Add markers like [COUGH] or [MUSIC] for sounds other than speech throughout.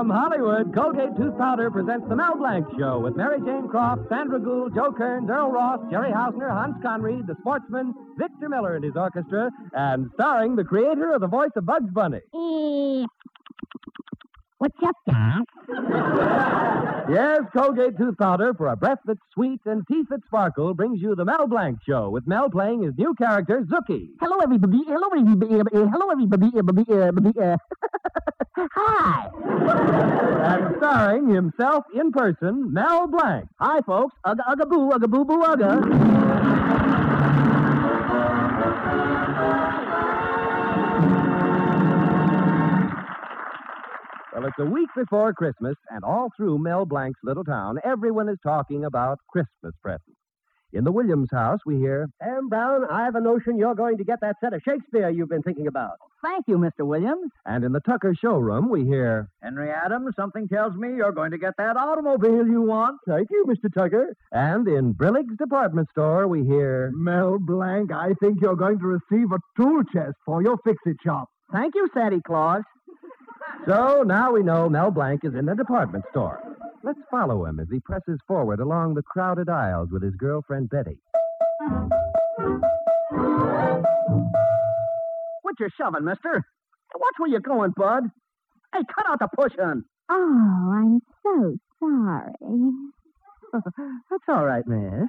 From Hollywood, Colgate Tooth Powder presents The Mel Blanc Show with Mary Jane Croft, Sandra Gould, Joe Kearns, Earl Ross, Jerry Hausner, Hans Conried, the sportsman, Victor Miller and his orchestra, and starring the creator of the voice of Bugs Bunny. What's up, Doc? Yes, Colgate Tooth Powder for a breath that's sweet and teeth that sparkle brings you The Mel Blanc Show with Mel playing his new character, Zookie. Hello, everybody. Hello, everybody. Hello, everybody. Uh, uh, [LAUGHS] Hi. And starring himself in person, Mel Blanc. Hi, folks. Ugga, ugga, boo, ugga, boo, boo, ugga. Well, it's a week before Christmas, and all through Mel Blanc's little town, everyone is talking about Christmas presents. In the Williams house, we hear, Sam Brown, I have a notion you're going to get that set of Shakespeare you've been thinking about. Thank you, Mr. Williams. and in the Tucker showroom, we hear, Henry Adams, something tells me you're going to get that automobile you want. Thank you, Mr. Tucker. And in Brillig's department store, we hear, Mel Blanc, I think you're going to receive a tool chest for your fix-it shop. Thank you, Santa Claus. So now we know Mel Blanc is in the department store. Let's follow him as he presses forward along the crowded aisles with his girlfriend Betty. What you shoving, mister? Watch where you're going, bud. Hey, cut out the pushing. Oh, I'm so sorry. [LAUGHS] That's all right, miss.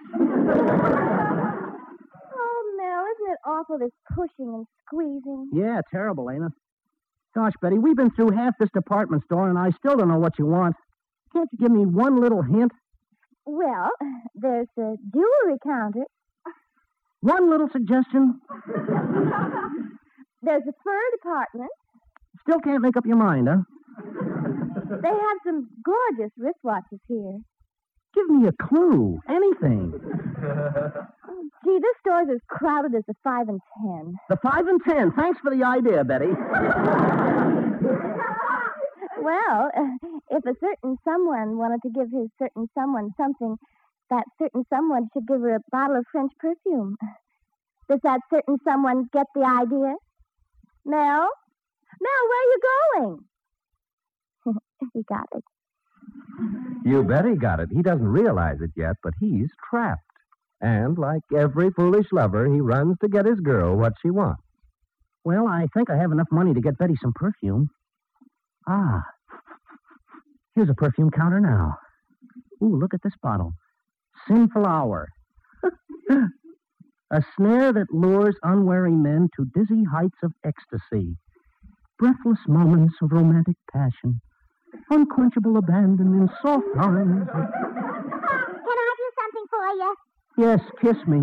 Oh, Mel, isn't it awful, this pushing and squeezing? Yeah, terrible, ain't it? Gosh, Betty, we've been through half this department store, and I still don't know what you want. Can't you give me one little hint? Well, there's the jewelry counter. One little suggestion? [LAUGHS] There's the fur department. Still can't make up your mind, huh? They have some gorgeous wristwatches here. Give me a clue. Anything. [LAUGHS] Gee, this store's as crowded as the five and ten. The five and ten. Thanks for the idea, Betty. [LAUGHS] Well, uh, if a certain someone wanted to give his certain someone something, that certain someone should give her a bottle of French perfume. Does that certain someone get the idea? Mel? Mel, where are you going? [LAUGHS] he got it. You bet he got it. He doesn't realize it yet, but he's trapped. And like every foolish lover, he runs to get his girl what she wants. Well, I think I have enough money to get Betty some perfume. Ah. Here's a perfume counter now. Ooh, look at this bottle. Sinful Hour. [LAUGHS] a snare that lures unwary men to dizzy heights of ecstasy. Breathless moments of romantic passion. Unquenchable abandon in soft arms. Can I do something for you? Yes, kiss me.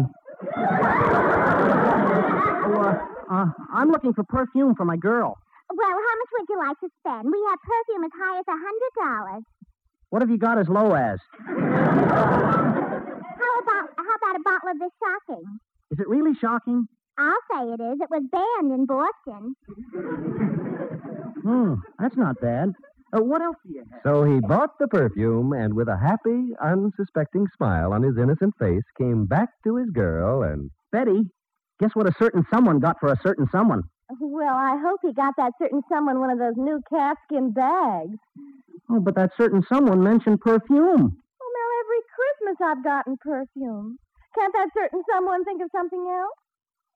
Oh, uh, uh, I'm looking for perfume for my girl. Well, how much would you like to spend? We have perfume as high as a hundred dollars. What have you got as low as? How about how about a bottle of this shocking? Is it really shocking? I'll say it is. It was banned in Boston. Hmm, that's not bad. Uh, what else do you have? So he bought the perfume and, with a happy, unsuspecting smile on his innocent face, came back to his girl and. Betty, guess what a certain someone got for a certain someone? Well, I hope he got that certain someone one of those new calfskin bags. Oh, but that certain someone mentioned perfume. Well, Mel, every Christmas I've gotten perfume. Can't that certain someone think of something else?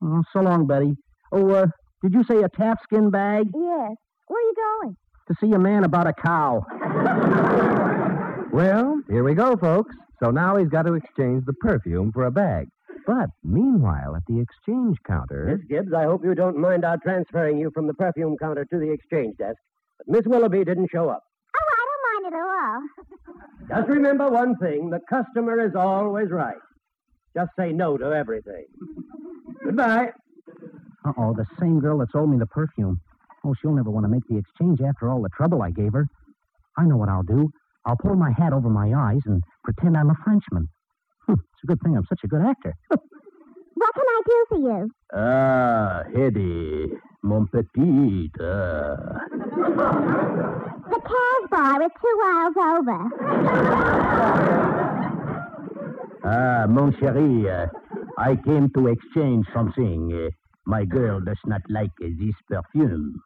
Oh, so long, Betty. Oh, uh, did you say a calfskin bag? Yes. Where are you going? To see a man about a cow. Well, here we go, folks. So now he's got to exchange the perfume for a bag. But meanwhile, at the exchange counter. Miss Gibbs, I hope you don't mind our transferring you from the perfume counter to the exchange desk. But Miss Willoughby didn't show up. Oh, I don't mind at all. Just remember one thing the customer is always right. Just say no to everything. Goodbye. Uh oh, the same girl that sold me the perfume. Oh, she'll never want to make the exchange after all the trouble I gave her. I know what I'll do. I'll pull my hat over my eyes and pretend I'm a Frenchman. Hm, it's a good thing I'm such a good actor. [LAUGHS] What can I do for you? Ah, Hetty, mon petit. Uh. The Casbah is two miles over. Ah, mon chéri, uh, I came to exchange something. Uh, my girl does not like uh, this perfume.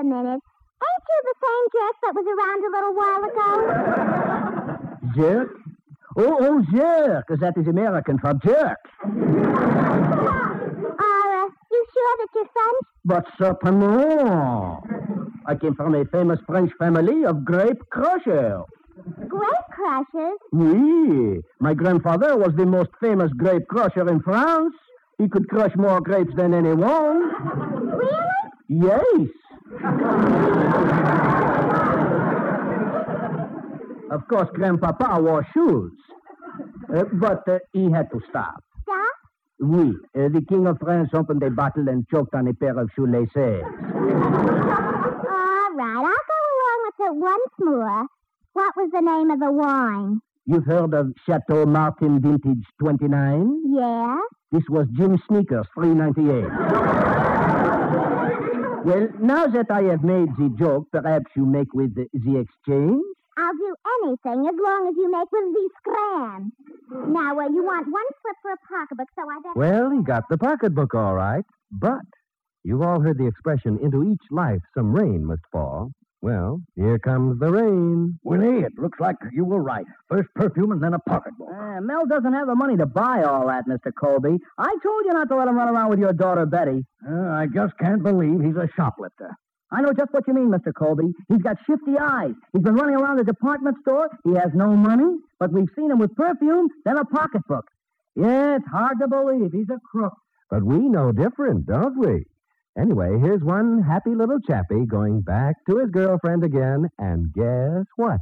A minute. Ain't you the same jerk that was around a little while ago? Jerk? Oh, oh, jerk. That is American for jerk. Are uh, you sure that you're French? But certainement. I came from a famous French family of grape crushers. Grape crushers? Oui. My grandfather was the most famous grape crusher in France. He could crush more grapes than anyone. Really? Yes. Of course, Grandpapa wore shoes. Uh, but uh, he had to stop. Stop? Oui. Uh, the King of France opened a bottle and choked on a pair of shoelaces. All right, I'll go along with it once more. What was the name of the wine? You've heard of Chateau Martin Vintage 29? Yeah? This was Jim Sneakers, 398. Well, now that I have made the joke, perhaps you make with the, the exchange? I'll do anything as long as you make with these scram. Now, uh, you want one slip for a pocketbook, so I better... Well, he got the pocketbook all right, but you've all heard the expression, into each life some rain must fall. Well, here comes the rain. Willie, it looks like you were right. First perfume and then a pocketbook. Uh, Mel doesn't have the money to buy all that, Mr. Colby. I told you not to let him run around with your daughter, Betty. Uh, I just can't believe he's a shoplifter. I know just what you mean, Mr. Colby. He's got shifty eyes. He's been running around the department store. He has no money, but we've seen him with perfume, then a pocketbook. Yeah, it's hard to believe he's a crook. But we know different, don't we? Anyway, here's one happy little chappie going back to his girlfriend again, and guess what?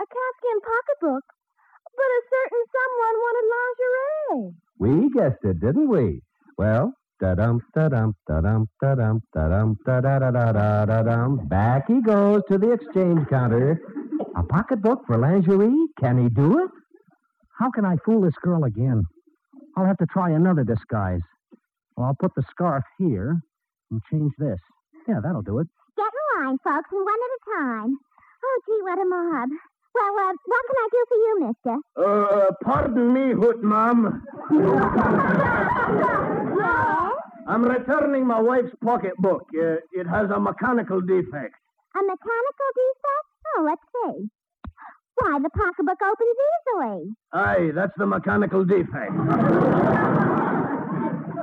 A calfskin pocketbook. But a certain someone wanted lingerie. We guessed it, didn't we? Well, da-dum, da-dum, da-dum, da-dum, da-dum, da-da-da-da-da-da-dum. Back he goes to the exchange counter. A pocketbook for lingerie? Can he do it? How can I fool this girl again? I'll have to try another disguise. Well, I'll put the scarf here and change this. Yeah, that'll do it. Get in line, folks, and one at a time. Oh, gee, what a mob. Well, uh, what can I do for you, mister? Uh, pardon me, Hoot Mom. Yes? [LAUGHS] I'm returning my wife's pocketbook. Uh, it has a mechanical defect. A mechanical defect? Oh, let's see. Why, the pocketbook opens easily. Aye, that's the mechanical defect. [LAUGHS]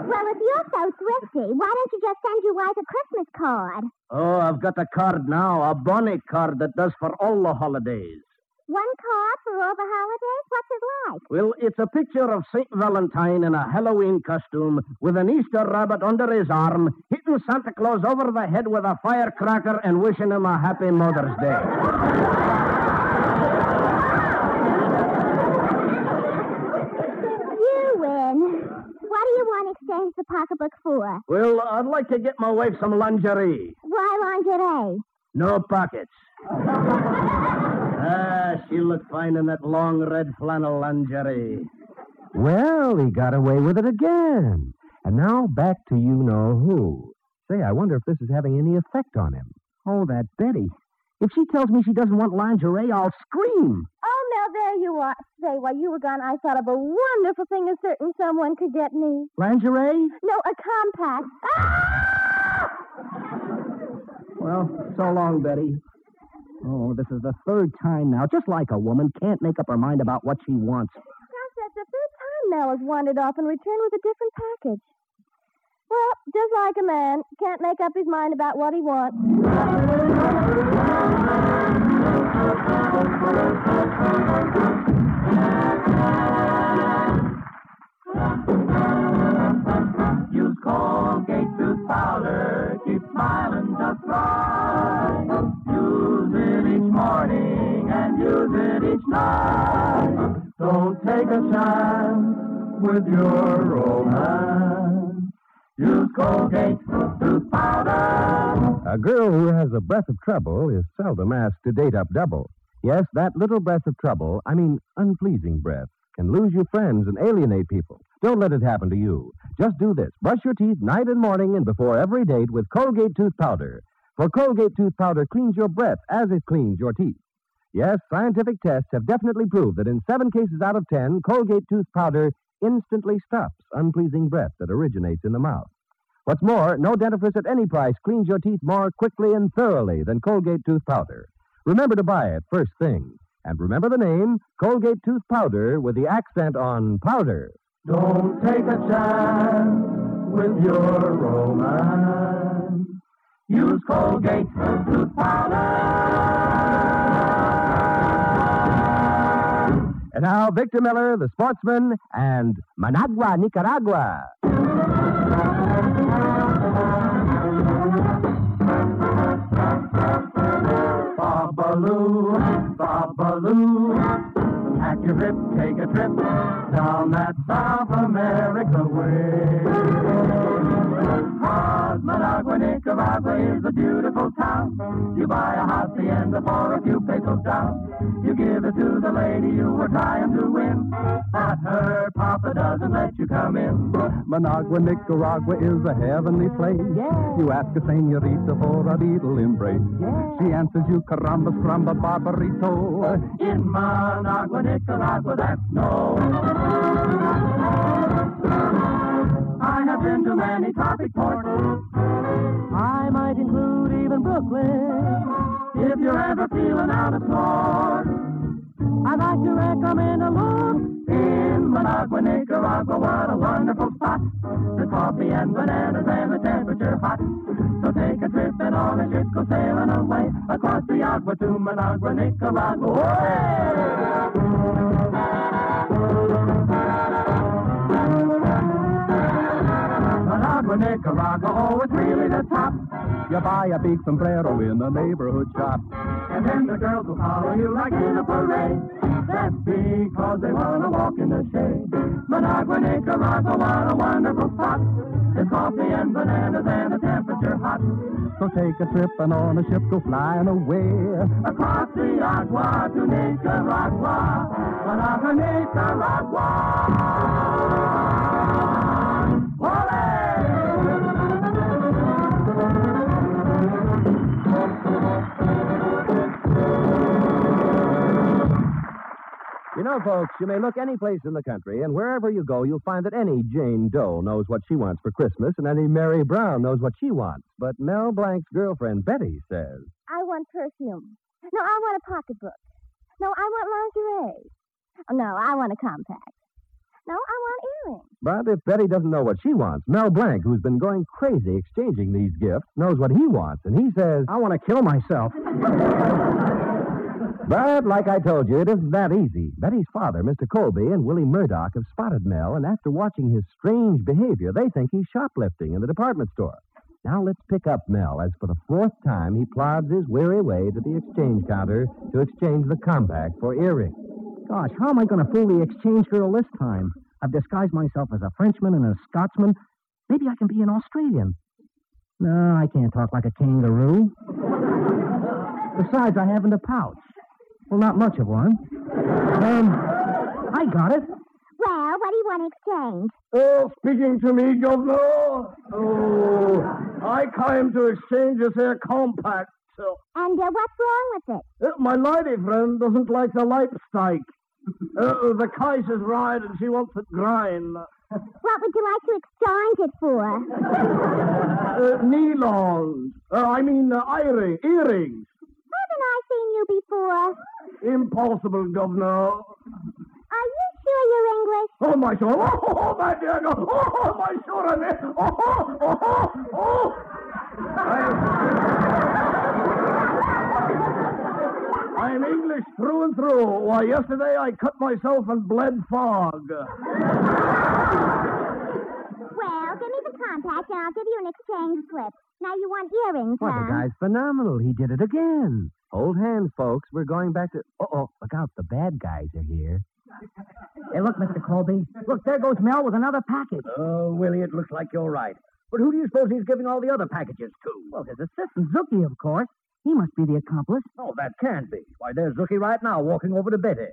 Well, if you're so thrifty, why don't you just send your wife a Christmas card? Oh, I've got a card now, a bonnet card that does for all the holidays. One card for all the holidays? What's it like? Well, it's a picture of St. Valentine in a Halloween costume with an Easter rabbit under his arm, hitting Santa Claus over the head with a firecracker and wishing him a happy Mother's Day. You win. What do you want to exchange the pocketbook for? Well, I'd like to get my wife some lingerie. Why lingerie? No pockets. [LAUGHS] ah, she looked fine in that long red flannel lingerie. Well, he got away with it again. And now back to you know who. Say, I wonder if this is having any effect on him. Oh, that Betty. If she tells me she doesn't want lingerie, I'll scream. Oh, Mel, there you are. Say, while you were gone, I thought of a wonderful thing a certain someone could get me. Lingerie? No, a compact. Ah! Well, so long, Betty. Oh, this is the third time now. Just like a woman can't make up her mind about what she wants. Gosh, that's the third time Mel has wandered off and returned with a different package. Well, just like a man, can't make up his mind about what he wants. Use smiling. Use it each morning and use it each night. Don't take a chance with your. Use. A girl who has a breath of trouble is seldom asked to date up double. Yes, that little breath of trouble, I mean unpleasing breath, can lose you friends and alienate people. Don't let it happen to you. Just do this. Brush your teeth night and morning and before every date with Colgate tooth powder. For Colgate tooth powder cleans your breath as it cleans your teeth. Yes, scientific tests have definitely proved that in seven cases out of ten, Colgate tooth powder instantly stops unpleasing breath that originates in the mouth. What's more, no dentifrice at any price cleans your teeth more quickly and thoroughly than Colgate tooth powder. Remember to buy it first thing. And remember the name Colgate tooth powder with the accent on powder. Don't take a chance with your romance. Use Colgate tooth powder. And now, Victor Miller, the sportsman, and Managua, Nicaragua. Babaloo, Babaloo. Pack your trip, take a trip down that South America way. Is a beautiful town. You buy a hacienda for a few pesos down. You give it to the lady you were trying to win. But her papa doesn't let you come in. Managua, Nicaragua is a heavenly place. Yeah. You ask a senorita for a little embrace. Yeah. She answers you, caramba, scramba, barbarito. In Managua, Nicaragua, that's no. Been to many tropic ports. I might include even Brooklyn. If you're ever feeling out of sorts, I'd like to recommend a look. in Managua, Nicaragua, what a wonderful spot. The coffee and bananas and the temperature hot. So take a trip and on a ship go sailing away across the agua to Managua, Nicaragua. Oh, Managua, Nicaragua, oh, it's really the top. You buy a big sombrero in the neighborhood shop. And then the girls will follow you like in a parade. That's because they want to walk in the shade. Managua, Nicaragua, what a wonderful spot. There's coffee and bananas and the temperature hot. So take a trip and on a ship go flying away. Across the agua to Nicaragua. Managua, Nicaragua. You know, folks, you may look any place in the country, and wherever you go, you'll find that any Jane Doe knows what she wants for Christmas, and any Mary Brown knows what she wants. But Mel Blanc's girlfriend, Betty, says, I want perfume. No, I want a pocketbook. No, I want lingerie. Oh, no, I want a compact. No, I want earrings. But if Betty doesn't know what she wants, Mel Blanc, who's been going crazy exchanging these gifts, knows what he wants, and he says, I want to kill myself. [LAUGHS] But like I told you, it isn't that easy. Betty's father, Mr. Colby, and Willie Murdoch have spotted Mel, and after watching his strange behavior, they think he's shoplifting in the department store. Now let's pick up Mel as for the fourth time he plods his weary way to the exchange counter to exchange the compact for earrings. Gosh, how am I going to fool the exchange girl this time? I've disguised myself as a Frenchman and a Scotsman. Maybe I can be an Australian. No, I can't talk like a kangaroo. Besides, I haven't a pouch. Well, not much of one. Um, I got it. Well, what do you want to exchange? Oh, speaking to me, Governor. Oh, I came to exchange this here compact. So, And uh, what's wrong with it? uh, my lady friend doesn't like the lipstick. Uh, the case is right and she wants it grind. What would you like to exchange it for? Uh, nylons. Uh, I mean, uh, earring, earrings. Haven't I seen you before? Impossible, Governor. Are you sure you're English? Oh, my soul. Oh, oh, oh, my dear God. Oh, oh, oh, my soul. Oh, oh, oh, oh, oh. I, I'm English through and through. Why, yesterday I cut myself and bled fog. Well, give me the compact and I'll give you an exchange slip. Now you want earrings, Why, huh? the guy's phenomenal. He did it again. Hold hands, folks. We're going back to. Oh, oh, look out. The bad guys are here. Hey, look, Mr. Colby. Look, there goes Mel with another package. Oh, Willie, it looks like you're right. But who do you suppose he's giving all the other packages to? Well, his assistant, Zookie, of course. He must be the accomplice. Oh, that can't be. Why, there's Zookie right now walking over to Betty.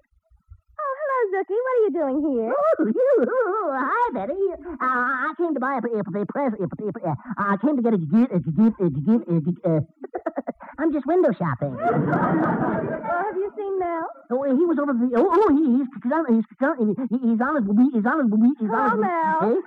Zookie. What are you doing here? [LAUGHS] Hi, Betty. Uh, I came to buy a, a, a present. Uh, I came to get a gift. A gift. A gift. A gift. Uh, [LAUGHS] I'm just window shopping. [LAUGHS] Well, have you seen Mel? Oh, he was over the. Oh, oh he, he's he's on he's he- he's on his he's on his he's on Oh, his. Mel. Eh?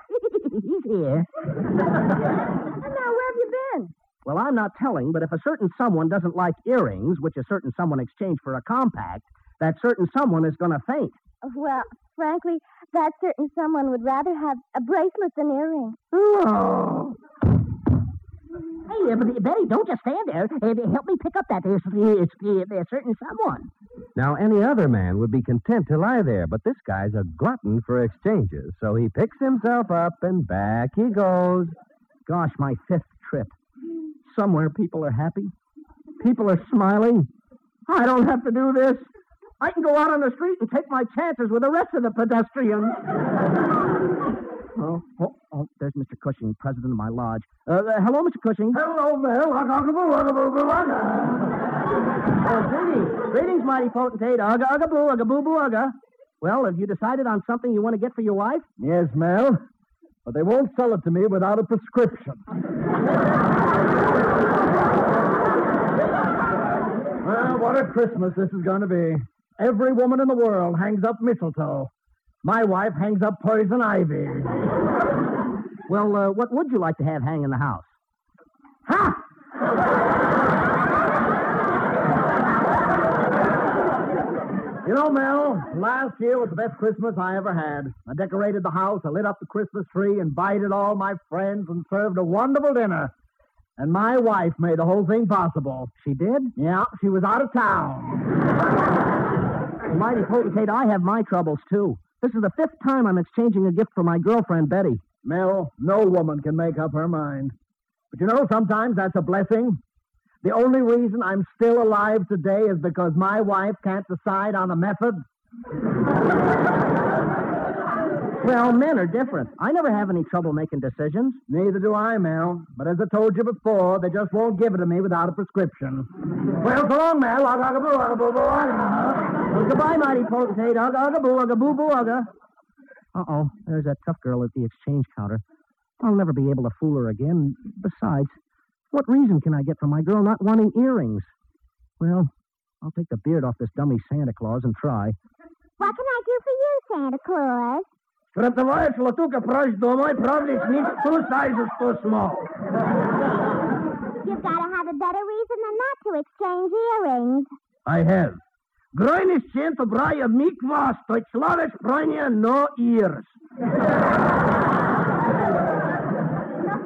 he's here. And now, where have you been? Well, I'm not telling, but if a certain someone doesn't like earrings, which a certain someone exchanged for a compact, that certain someone is going to faint. Well, frankly, that certain someone would rather have a bracelet than earrings. Oh. Hey, uh, Betty, don't just stand there. Uh, help me pick up that uh, it's, uh, uh, certain someone. Now, any other man would be content to lie there, but this guy's a glutton for exchanges, so he picks himself up and back he goes. Gosh, my fifth trip. Somewhere people are happy. People are smiling. I don't have to do this. I can go out on the street and take my chances with the rest of the pedestrians. [LAUGHS] oh, oh, oh, there's Mr. Cushing, president of my lodge. Uh, uh, hello, Mr. Cushing. Hello, Mel. Oh, greetings. Greetings, mighty potentate. Ugga, ugga, boo, ugga, boo, boo, ugga. Well, have you decided on something you want to get for your wife? Yes, Mel. But they won't sell it to me without a prescription. [LAUGHS] well, what a Christmas this is going to be. Every woman in the world hangs up mistletoe. My wife hangs up poison ivy. Well, uh, what would you like to have hang in the house? Ha! You know, Mel, last year was the best Christmas I ever had. I decorated the house, I lit up the Christmas tree, invited all my friends, and served a wonderful dinner. And my wife made the whole thing possible. She did? Yeah, she was out of town. Mighty potentate, I have my troubles, too. This is the fifth time I'm exchanging a gift for my girlfriend, Betty. Mel, no woman can make up her mind. But you know, sometimes that's a blessing. The only reason I'm still alive today is because my wife can't decide on a method. Well, men are different. I never have any trouble making decisions. Neither do I, Mel. But as I told you before, they just won't give it to me without a prescription. well, so long, Mel. Well, goodbye, mighty potentate. Ugga, ugga, boo, ugga, boo, boo, ugga. Uh-oh, there's that tough girl at the exchange counter. I'll never be able to fool her again. Besides, what reason can I get for my girl not wanting earrings? Well, I'll take the beard off this dummy Santa Claus and try. What can I do for you, Santa Claus? Товарищ Латука, прочь домой, probably sneaks two sizes too small. You've got to have a better reason than that to exchange earrings. I have. Grönes sind op braie mikwas, tot slaves branje no iers.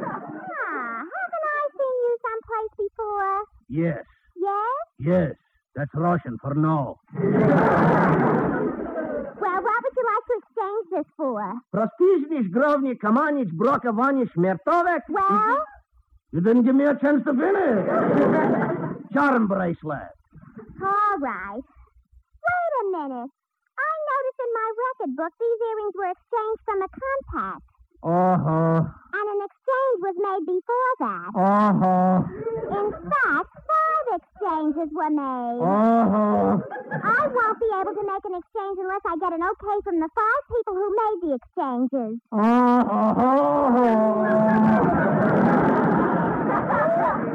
ah, haven't I seen you someplace before? Yes. Yes? Yes. That's Russian for no. well, what would you like to exchange this for? Prestižniš grovni kamanić broka vani smertovek. Well? You didn't give me a chance to finish. Charm bracelet. All right. Wait a minute. I noticed in my record book these earrings were exchanged from a compact, Uh-huh. and an exchange was made before that. Uh-huh. In fact, five exchanges were made. Uh-huh. I won't be able to make an exchange unless I get an okay from the five people who made the exchanges. Uh-huh. [LAUGHS]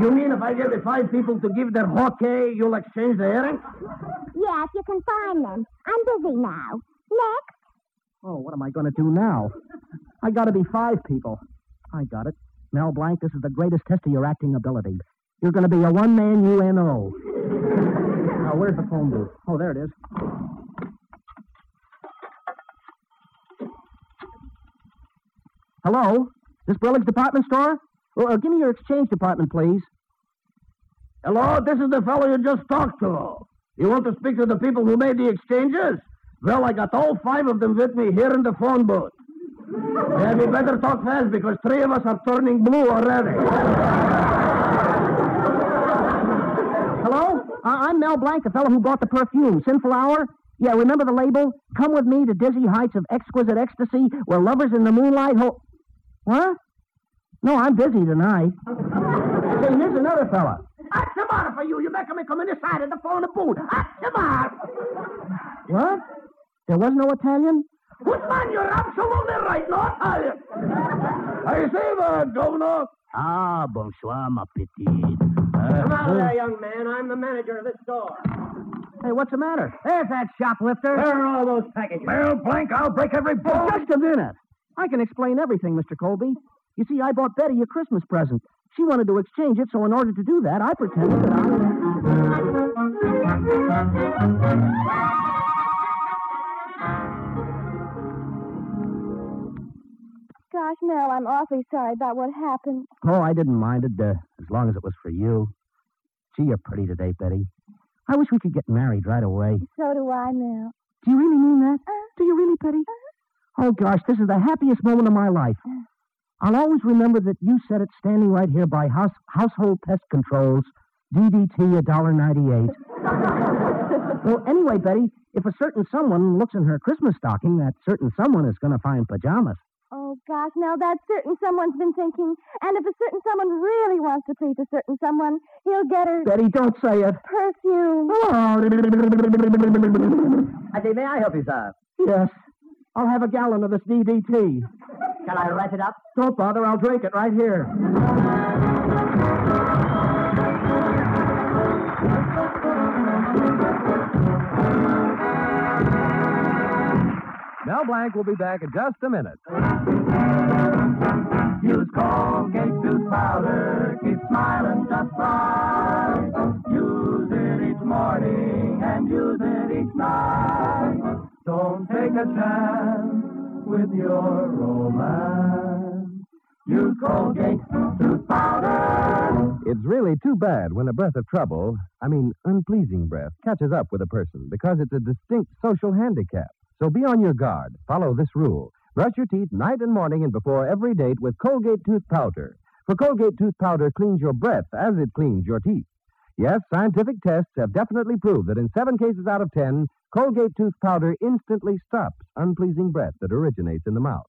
You mean if I get the five people to give their okay, you'll exchange the earrings? If you can find them. I'm busy now. Next. Oh, what am I going to do now? I got to be five people. I got it. Mel Blanc, this is the greatest test of your acting ability. You're going to be a one-man UNO. Now, where's the phone booth? Oh, there it is. Hello? This Brillig's department store? Well, uh, give me your exchange department, please. Hello, this is the fellow you just talked to. You want to speak to the people who made the exchanges? Well, I got all five of them with me here in the phone booth. Yeah, we better talk fast because three of us are turning blue already. Hello? Uh, I'm Mel Blanc, the fellow who bought the perfume. Sinful Hour? Yeah, remember the label? Come with me to dizzy heights of exquisite ecstasy where lovers in the moonlight hold. What? No, I'm busy tonight. Say, here's another fella. What's the matter for you? You make me come inside of the phone booth. What's the matter? What? There was no Italian? Good man, you're absolutely right, no Italian. I say that, Governor. Ah, Ah, bonsoir, ma petite. Uh, Come out there, young man. I'm the manager of this store. Hey, what's the matter? There's that shoplifter. Where are all those packages? Well, Blanc, I'll break every bone. Just a minute. I can explain everything, Mr. Colby. You see, I bought Betty a Christmas present. She wanted to exchange it, so in order to do that, I pretended that I. Gosh, Mel, I'm awfully sorry about what happened. Oh, I didn't mind it, uh, as long as it was for you. Gee, you're pretty today, Betty. I wish we could get married right away. So do I, Mel. Do you really mean that? Uh-huh. Do you really, Betty? Uh-huh. Oh, gosh, this is the happiest moment of my life. Uh-huh. I'll always remember that you said it standing right here by house, Household Pest Controls, DDT $1.98. [LAUGHS] well, anyway, Betty, if a certain someone looks in her Christmas stocking, that certain someone is going to find pajamas. Oh, gosh, now that certain someone's been thinking. And if a certain someone really wants to please a certain someone, he'll get her Betty, don't say it. perfume. Oh, I say, may I help you, sir? yes. I'll have a gallon of this DDT. Shall I wrap it up? Don't bother, I'll drink it right here. Mel Blanc will be back in just a minute. Use Colgate tooth powder, keep smiling just right. Use it each morning and use it each night. Don't take a chance with your romance. Use Colgate tooth powder. It's really too bad when a breath of trouble, I mean unpleasing breath, catches up with a person because it's a distinct social handicap. So be on your guard. Follow this rule. Brush your teeth night and morning and before every date with Colgate tooth powder. For Colgate tooth powder cleans your breath as it cleans your teeth. Yes, scientific tests have definitely proved that in seven cases out of ten, Colgate tooth powder instantly stops unpleasing breath that originates in the mouth.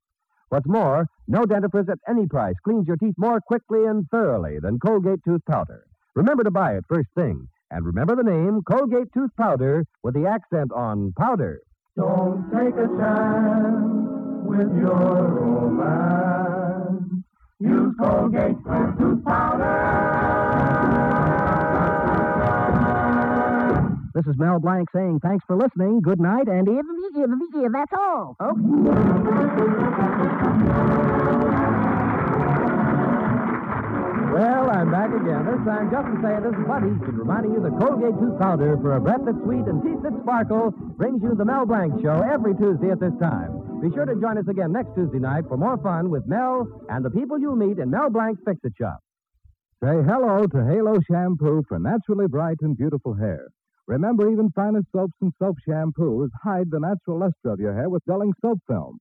What's more, no dentifrice at any price cleans your teeth more quickly and thoroughly than Colgate tooth powder. Remember to buy it first thing. And remember the name Colgate tooth powder with the accent on powder. Don't take a chance with your romance. Use Colgate tooth powder. This is Mel Blanc saying thanks for listening. Good night, and that's all. Well, I'm back again. This time, just to say this is Buddy's been reminding you that Colgate tooth powder for a breath that's sweet and teeth that sparkle brings you the Mel Blanc Show every Tuesday at this time. Be sure to join us again next Tuesday night for more fun with Mel and the people you'll meet in Mel Blanc's Fix-It Shop. Say hello to Halo Shampoo for naturally bright and beautiful hair. Remember, even finest soaps and soap shampoos hide the natural luster of your hair with dulling soap film.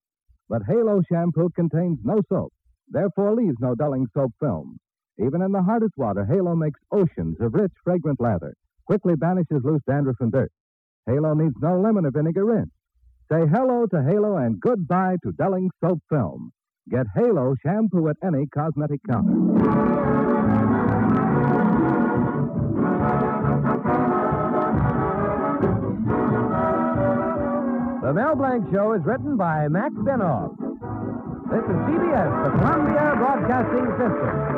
But Halo Shampoo contains no soap, therefore leaves no dulling soap film. Even in the hardest water, Halo makes oceans of rich, fragrant lather, quickly banishes loose dandruff and dirt. Halo needs no lemon or vinegar rinse. Say hello to Halo and goodbye to dulling soap film. Get Halo shampoo at any cosmetic counter. The Mel Blanc Show is written by Max Benoff. This is CBS, the Columbia Broadcasting System.